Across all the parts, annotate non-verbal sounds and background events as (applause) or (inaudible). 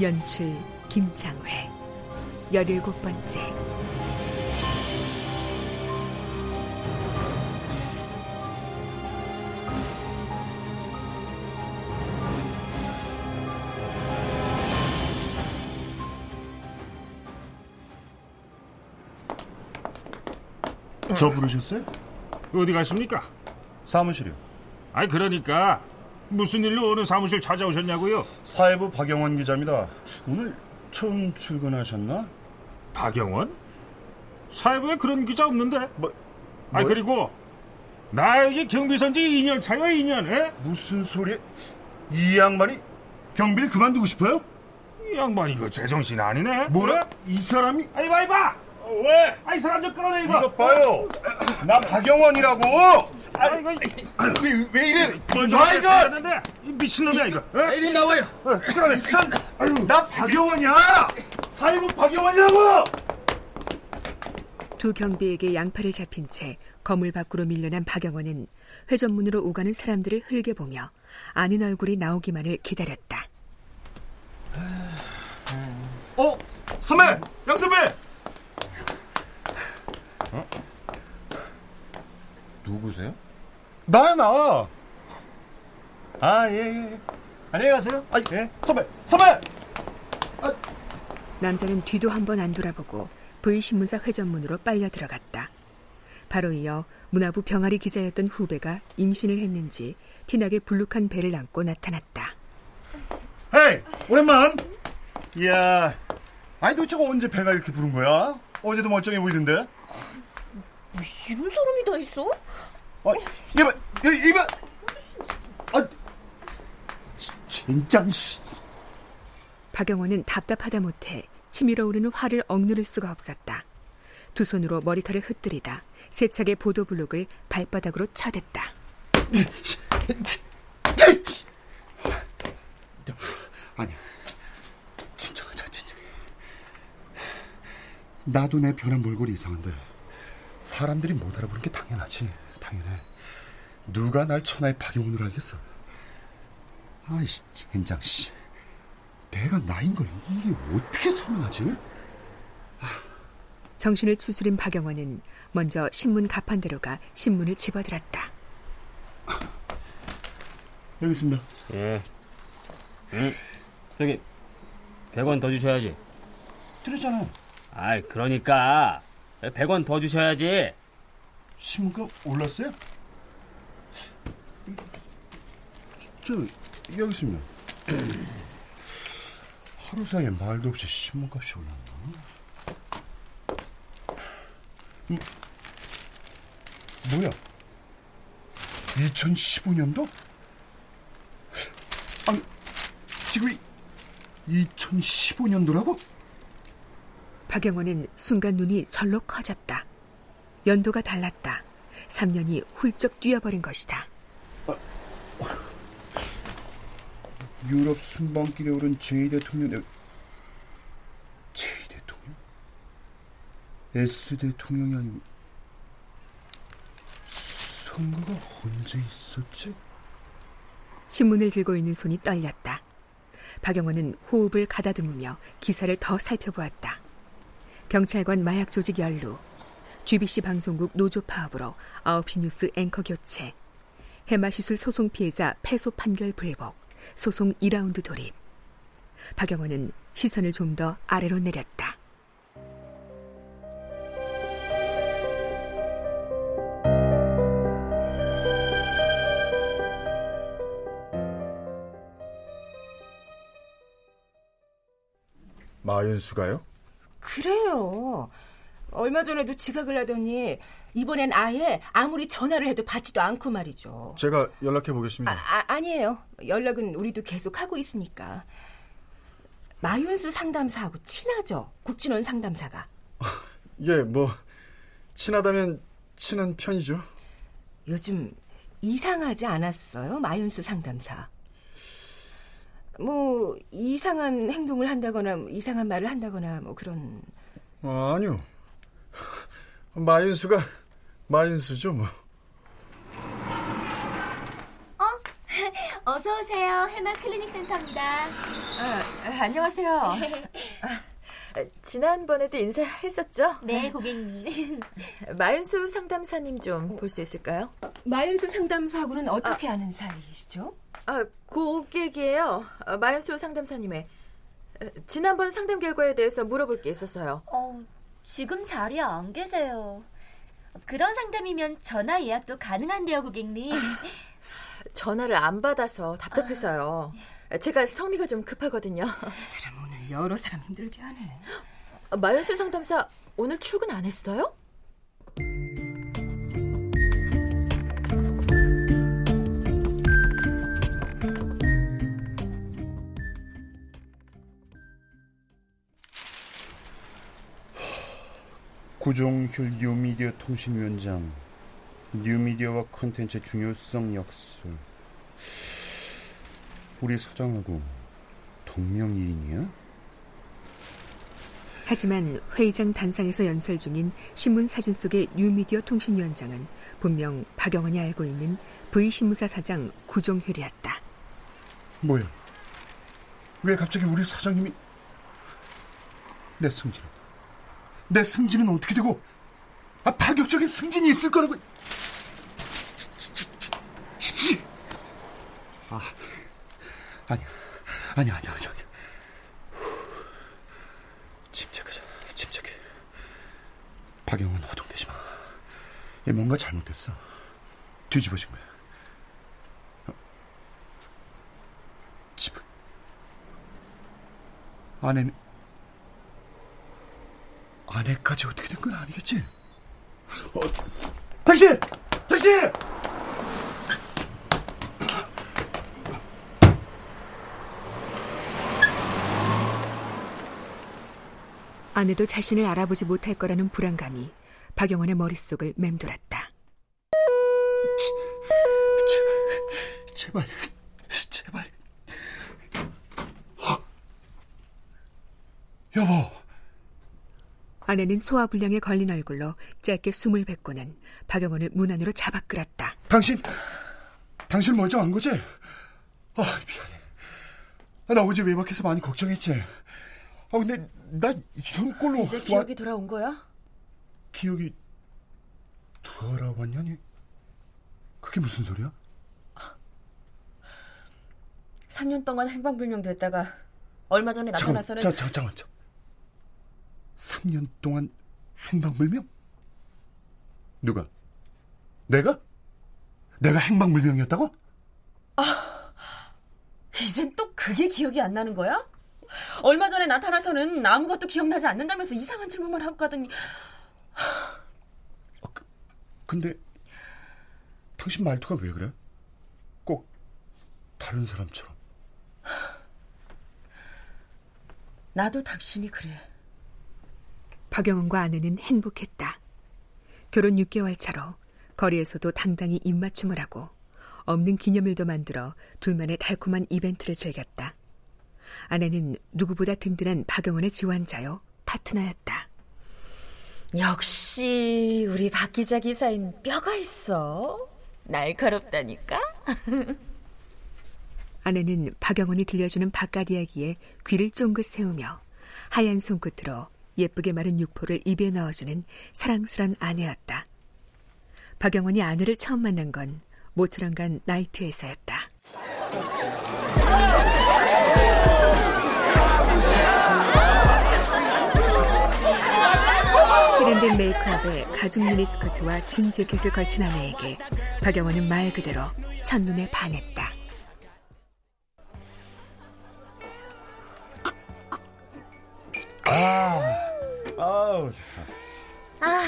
연출 김창회 열일곱 번째 저 부르셨어요? 어디 가십니까? 사무실이요. 아니 그러니까 무슨 일로 어느 사무실 찾아오셨냐고요? 사회부 박영원 기자입니다. 오늘 처음 출근하셨나? 박영원? 사회부에 그런 기자 없는데? 뭐, 아니 뭐요? 그리고 나 여기 경비선지 2년 차요 2년 에? 무슨 소리? 이 양반이 경비를 그만두고 싶어요? 이 양반 이거 제정신 아니네? 뭐라? 어? 이 사람이 아니 봐 이봐 어, 왜? 아이 사람 좀 끌어내 이거 이것 봐요. 나 박영원이라고. 아, 아 이거 왜, 왜 이래? 나 이거 했는데 이 미친놈이야 이거 어? 이리 나와요. 이 사람, 아유, 나 박영원이야. 사회부 박영원이라고. 두 경비에게 양팔을 잡힌 채 거물 밖으로 밀려난 박영원은 회전문으로 오가는 사람들을 흘겨보며 아는 얼굴이 나오기만을 기다렸다. 어, 선배, 양 선배. 누구세요? 나야 나. 아, 예, 예. 안녕히 가세요. 아이, 예. 선배, 선배. 남자는 뒤도 한 번 안 돌아보고 V신문사 회전문으로 빨려 들어갔다. 바로 이어 문화부 병아리 기자였던 후배가 임신을 했는지 티나게 불룩한 배를 안고 나타났다. 헤이, 오랜만. 이야, 아니 도대체 언제 배가 이렇게 부른 거야? 어제도 멀쩡해 보이던데. 이런 사람 이다 있어? 아, 이봐, 이- 이봐. 아, 진짜 씨. 박영호는 답답하다 못해 치밀어 오르는 화를 억누를 수가 없었다. 두 손으로 머리카락을 흩뜨리다 세차게 보도 블록을 발바닥으로 쳐댔다. 아니, 진정하자, 진정. 나도 내 변한 몰골이 이상한데 사람들이 못 알아보는 게 당연하지, 당연해. 누가 날 천하의 박영훈으로 알겠어? 아이씨, 젠장 씨. 내가 나인 걸 이게 어떻게 설명하지? 정신을 추스린 박영호는 먼저 신문 가판대로 가 신문을 집어들었다. 여기 있습니다. 예. 응. 저기 100원 더 주셔야지. 드렸잖아요. 아이, 그러니까 100원 더 주셔야지. 신문가 올랐어요? 저 여기 있습니다. (clears throat) 하루 사이에 말도 없이 신문값이 올랐나? 음, 뭐야? 2015년도? 아니, 지금 2015년도라고? 박영호는 순간 눈이 절로 커졌다. 연도가 달랐다. 3년이 훌쩍 뛰어버린 것이다. 유럽 순방길에 오른 제2 대통령 제2 대통령? S 대통령이 아니고 선거가 언제 있었지? 신문을 들고 있는 손이 떨렸다. 박영호는 호흡을 가다듬으며 기사를 더 살펴보았다. 경찰관 마약 조직 연루, GBC 방송국 노조 파업으로 9시 뉴스 앵커 교체, 해마시술 소송 피해자 패소 판결 불복, 소송 2라운드 돌입. 박영원은 시선을 좀 더 아래로 내렸다. 마윤수가요? 그래요. 얼마 전에도 지각을 하더니 이번엔 아예 아무리 전화를 해도 받지도 않고 말이죠. 제가 연락해 보겠습니다. 아, 아, 니에요 연락은 우리도 계속 하고 있으니까. 마윤수 상담사하고 친하죠? 국진원 상담사가. (laughs) 예, 뭐 친하다면 친한 편이죠. 요즘 이상하지 않았어요? 마윤수 상담사. 뭐 이상한 행동을 한다거나 뭐 이상한 말을 한다거나 뭐 그런 아, 아니요. (laughs) 마윤수가 마윤수죠, 뭐. (laughs) 어서 오세요. 해마 클리닉 센터입니다. 아, 아, 안녕하세요. (laughs) 아, 지난번에도 인사했었죠? 네, 고객님. 마윤수 상담사님 좀 볼 수 있을까요? 마윤수 상담사하고는 어떻게 아는 사이시죠? 아, 고객이에요. 아, 마윤수 상담사님의. 아, 지난번 상담 결과에 대해서 물어볼 게 있어서요. 어, 지금 자리에 안 계세요. 그런 상담이면 전화 예약도 가능한데요, 고객님. (laughs) 전화를 안 받아서 답답해서요. 제가 성미가 좀 급하거든요. 이 사람 오늘 여러 사람 힘들게 하네. 아, 마윤수 상담사 오늘 출근 안 했어요? 구종hl 뉴미디어 통신위원장 뉴미디어와 콘텐츠의 중요성 역설 우리 사장하고 동명이인이야? 하지만 회의장 단상에서 연설 중인 신문 사진 속의 뉴미디어 통신위원장은 분명 박영원이 알고 있는 V신문사 사장 구종효이었다. 뭐야? 왜 갑자기 우리 사장님이 내 승진은 내 승진은 어떻게 되고? 아 파격적인 승진이 있을 거라고. 씨. 아 아니야 아니야 아니야 아니야 아니야 침착하자 침착해. 박영은 허둥대지 마. 얘 뭔가 잘못됐어. 뒤집어진 거야. 어? 집은 아내는 아내까지 어떻게 된 건 아니겠지? 어, 택시! 택시! 아내도 자신을 알아보지 못할 거라는 불안감이 박영원의 머릿속을 맴돌았다. 제, 제발, 제발. 어. 여보. 아내는 소화불량에 걸린 얼굴로 짧게 숨을 뱉고는 박영원을 문 안으로 잡아 끌었다. 당신, 당신 먼저 간 거지? 아, 미안해. 아, 나 어제 외박해서 많이 걱정했지. 아, 근데 나 이런 꼴로 이제 기억이 와... 돌아온 거야? 기억이 돌아왔냐니? 그게 무슨 소리야? 3년 동안 행방불명 됐다가 얼마 전에 나타나서는 잠깐, 잠깐, 잠깐, 잠깐. 3년 동안 행방불명? 누가? 내가? 내가 행방불명이었다고? 아, 이젠 또 그게 기억이 안 나는 거야? 얼마 전에 나타나서는 아무것도 기억나지 않는다면서 이상한 질문만 하고 가더니. 아, 그, 근데 당신 말투가 왜 그래? 꼭 다른 사람처럼. 나도 당신이 그래. 박영은과 아내는 행복했다. 결혼 6개월 차로 거리에서도 당당히 입맞춤을 하고 없는 기념일도 만들어 둘만의 달콤한 이벤트를 즐겼다. 아내는 누구보다 든든한 박영원의 지원자요, 파트너였다. 역시 우리 박 기자 기사인 뼈가 있어. 날카롭다니까. (laughs) 아내는 박영원이 들려주는 바깥 이야기에 귀를 쫑긋 세우며 하얀 손끝으로 예쁘게 마른 육포를 입에 넣어주는 사랑스런 아내였다. 박영원이 아내를 처음 만난 건 모처럼 간 나이트에서였다. 세련된 메이크업에 가죽 미니스커트와 진 재킷을 걸친 아내에게 박영원은 말 그대로 첫눈에 반했다. 아. 아우. 아,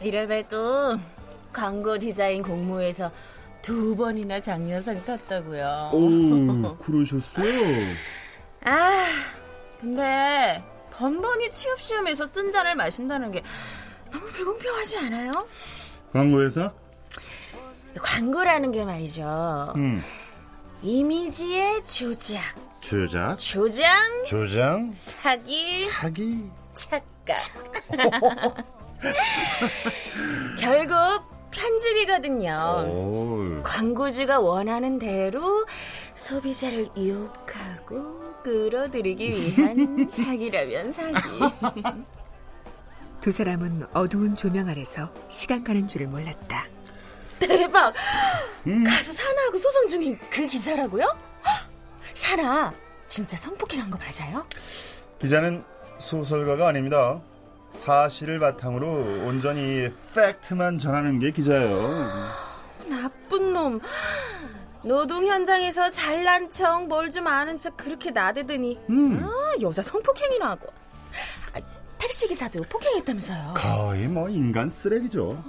이래봬도 광고 디자인 공모에서 두 번이나 장려상 탔다고요. 오, 그러셨어요? 아, 근데 번번이 취업 시험에서 쓴 잔을 마신다는 게 너무 불공평하지 않아요? 광고회사? 광고라는 게 말이죠. 음. 이미지의 조작, 조작? 조장, 조장? 사기, 사기? 착각. (laughs) 결국 편집이거든요. 오. 광고주가 원하는 대로 소비자를 유혹하고 끌어들이기 위한 (laughs) 사기라면 사기. 두 사람은 어두운 조명 아래서 시간 가는 줄을 몰랐다. 대박! 가수 사나하고 소송 중인 그 기자라고요? (gasps) 사나 진짜 성폭행한 거 맞아요? 기자는 소설가가 아닙니다. 사실을 바탕으로 온전히 팩트만 전하는 게 기자예요. (gasps) 나쁜 놈. 노동 현장에서 잘난 척, 뭘 좀 아는 척 그렇게 나대더니 음. 아, 여자 성폭행이나 하고. 아, 택시기사도 폭행했다면서요. 거의 뭐 인간 쓰레기죠.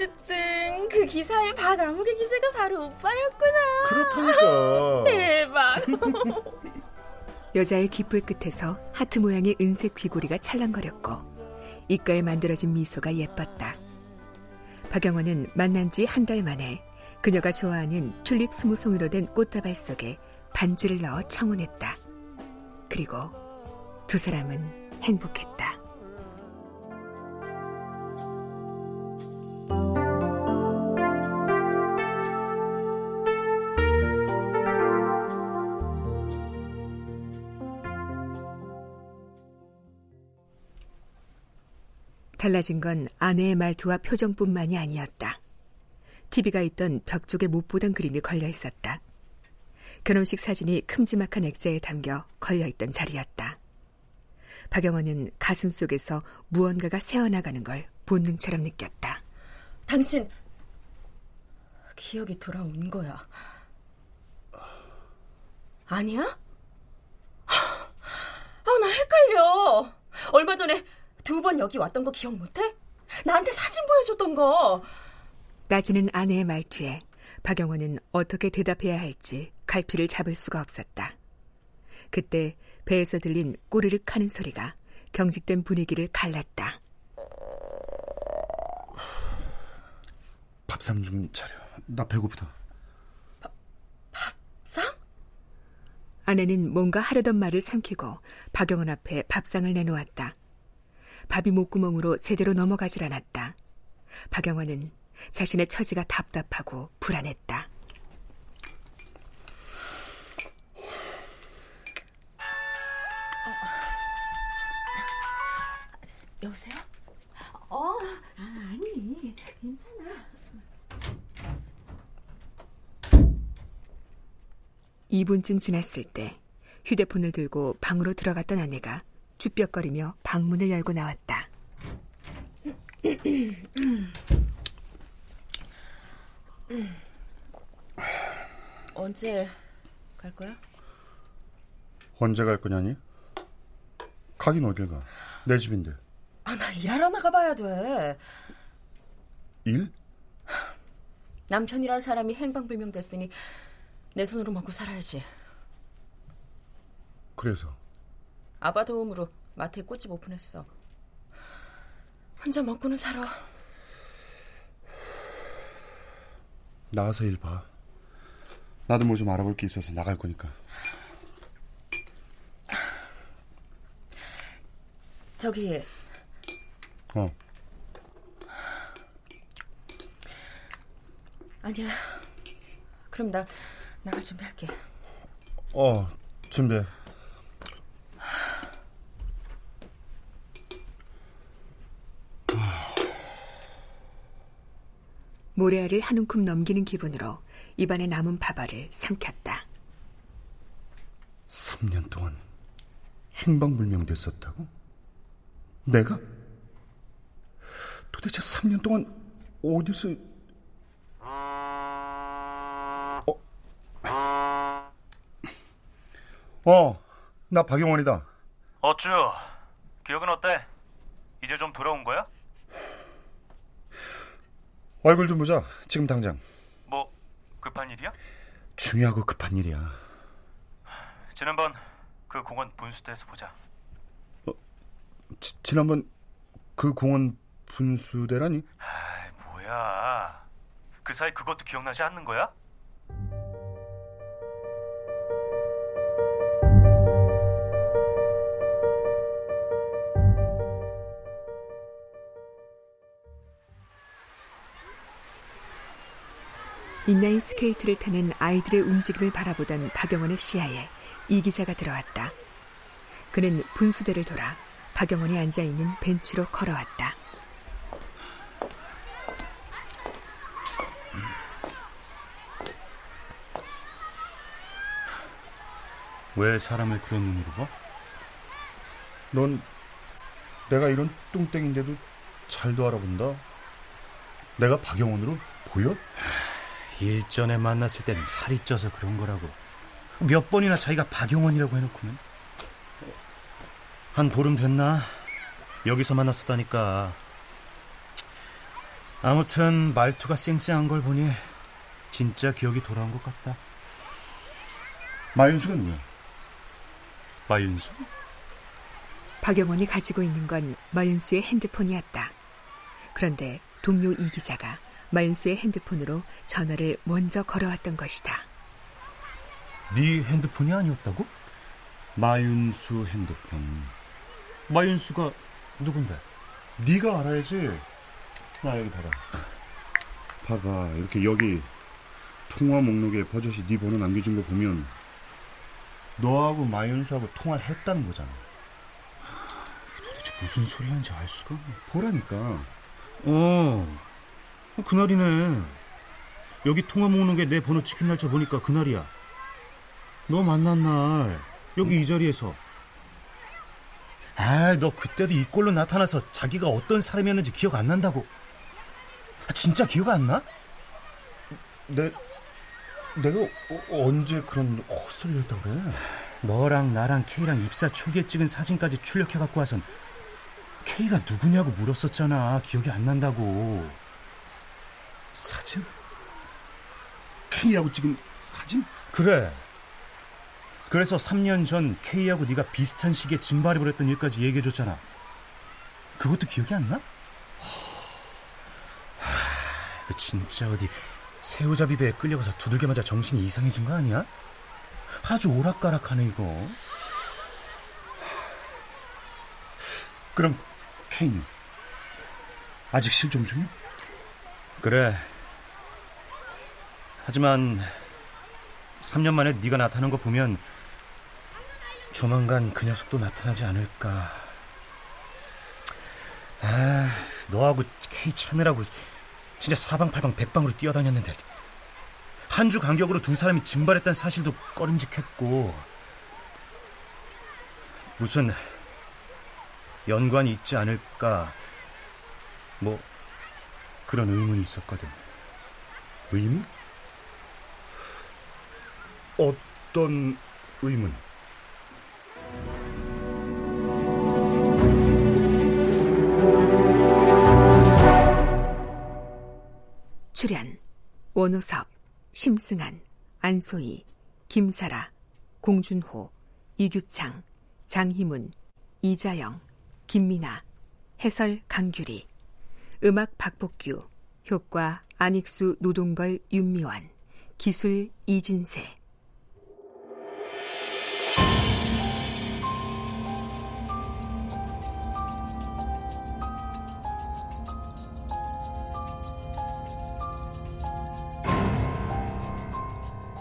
어, 어쨌든 그 기사의 박아무개 기자가 바로 오빠였구나. 그렇다니까. (laughs) 대박. (laughs) 여자의 귓불 끝에서 하트 모양의 은색 귀고리가 찰랑거렸고 입가에 만들어진 미소가 예뻤다. 박영원은 만난 지 한 달 만에 그녀가 좋아하는 튤립 스무 송이로 된 꽃다발 속에 반지를 넣어 청혼했다. 그리고 두 사람은 행복했다. 달라진 건 아내의 말투와 표정뿐만이 아니었다. TV가 있던 벽 쪽에 못 보던 그림이 걸려 있었다. 결혼식 사진이 큼지막한 액자에 담겨 걸려 있던 자리였다. 박영원은 가슴 속에서 무언가가 새어나가는 걸 본능처럼 느꼈다. 당신 기억이 돌아온 거야. 아니야? 아, 나 헷갈려. 얼마 전에 두 번 여기 왔던 거 기억 못해? 나한테 사진 보여줬던 거. 따지는 아내의 말투에 박영원은 어떻게 대답해야 할지 갈피를 잡을 수가 없었다. 그때 배에서 들린 꼬르륵 하는 소리가 경직된 분위기를 갈랐다. 밥상 좀 차려. 나 배고프다. 상? 아내는 뭔가 하려던 말을 삼키고 박영원 앞에 밥상을 내놓았다. 밥이 목구멍으로 제대로 넘어가질 않았다. 박영원은 자신의 처지가 답답하고 불안했다. 여보세요? 어, 아니, 괜찮아. 2분쯤 지났을 때 휴대폰을 들고 방으로 들어갔던 아내가 쭈뼛거리며 방문을 열고 나왔다. 언제 갈 거야? 언제 갈 거냐니? 가긴 어딜 가? 내 집인데. 아, 나 일하러 나가봐야 돼. 일? 남편이란 사람이 행방불명 됐으니 내 손으로 먹고 살아야지. 그래서 아바 도움으로 마트에 꽃집 오픈했어. 혼자 먹고는 살아. 나가서 일 봐. 나도 뭐좀 알아볼 게 있어서 나갈 거니까. 저기 어. 아니야. 그럼 나 나갈 준비할게. 어, 준비해. 모래알을 한 움큼 넘기는 기분으로 입안에 남은 밥알을 삼켰다. 3년 동안 행방불명 됐었다고? 내가? 도대체 3년 동안 어디서... 어, 어, 나 박영원이다. 어쭈, 기억은 어때? 이제 좀 돌아온 거야? 얼굴 좀 보자, 지금 당장. 뭐, 급한 일이야? 중요하고 급한 일이야. 지난번 그 공원 분수대에서 보자. 어, 지, 지난번 그 공원 분수대라니? 아, 뭐야. 그 사이 그것도 기억나지 않는 거야? 인라인 스케이트를 타는 아이들의 움직임을 바라보던 박영원의 시야에 이 기자가 들어왔다. 그는 분수대를 돌아 박영원이 앉아 있는 벤치로 걸어왔다. 왜 사람을 그런 눈으로 봐? 넌 내가 이런 뚱땡인데도 잘도 알아본다. 내가 박영원으로 보여? 일전에 만났을 땐 살이 쪄서 그런 거라고. 몇 번이나 자기가 박영원이라고 해놓고는. 한 보름 됐나? 여기서 만났었다니까. 아무튼 말투가 쌩쌩한 걸 보니 진짜 기억이 돌아온 것 같다. 마윤수가 누구야? 마윤수? 박영원이 가지고 있는 건 마윤수의 핸드폰이었다. 그런데 동료 이 기자가 마윤수의 핸드폰으로 전화를 먼저 걸어왔던 것이다. 네 핸드폰이 아니었다고? 마윤수 핸드폰. 마윤수가 누군데? 네가 알아야지. 나 여기 봐봐. 봐봐. 이렇게 여기 통화 목록에 버젓이 네 번호 남겨준 거 보면 너하고 마윤수하고 통화를 했다는 거잖아. 도대체 무슨 소리 하는지 알 수가 없네. 보라니까. 어, 어, 그날이네. 여기 통화 목록에 내 번호 찍힌 날짜 보니까 그날이야. 너 만난 날 여기 응? 이 자리에서. 아, 너 그때도 이 꼴로 나타나서 자기가 어떤 사람이었는지 기억 안 난다고. 아, 진짜 기억 안 나? 내 내가 어, 언제 그런 헛소리를 했다고 그래? 너랑 나랑 K랑 입사 초기에 찍은 사진까지 출력해 갖고 와선 K가 누구냐고 물었었잖아. 기억이 안 난다고. 사, 사진? K하고 찍은 사진? 그래. 그래서 3년 전 K하고 네가 비슷한 시기에 증발해을 했던 일까지 얘기해줬잖아. 그것도 기억이 안 나? 하, 그 진짜 어디 새우잡이 배에 끌려가서 두들겨 맞아 정신이 이상해진 거 아니야? 아주 오락가락하네 이거. 그럼 케인 아직 실종 중이야? 그래. 하지만 3년 만에 네가 나타난 거 보면 조만간 그 녀석도 나타나지 않을까. 아, 너하고 K 찾느라고 진짜 사방팔방 백방으로 뛰어다녔는데 한 주 간격으로 두 사람이 증발했다는 사실도 꺼림직했고 무슨 연관이 있지 않을까 뭐 그런 의문이 있었거든. 의문? 어떤 의문? 출연 원우섭, 심승한, 안소희, 김사라, 공준호, 이규창, 장희문, 이자영, 김민아, 해설 강규리, 음악 박복규, 효과 안익수 노동걸 윤미원, 기술 이진세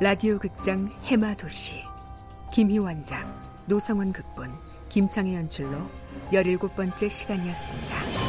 라디오 극장 해마도시 김희원 작 노성원 극본 김창희 연출로 17번째 시간이었습니다.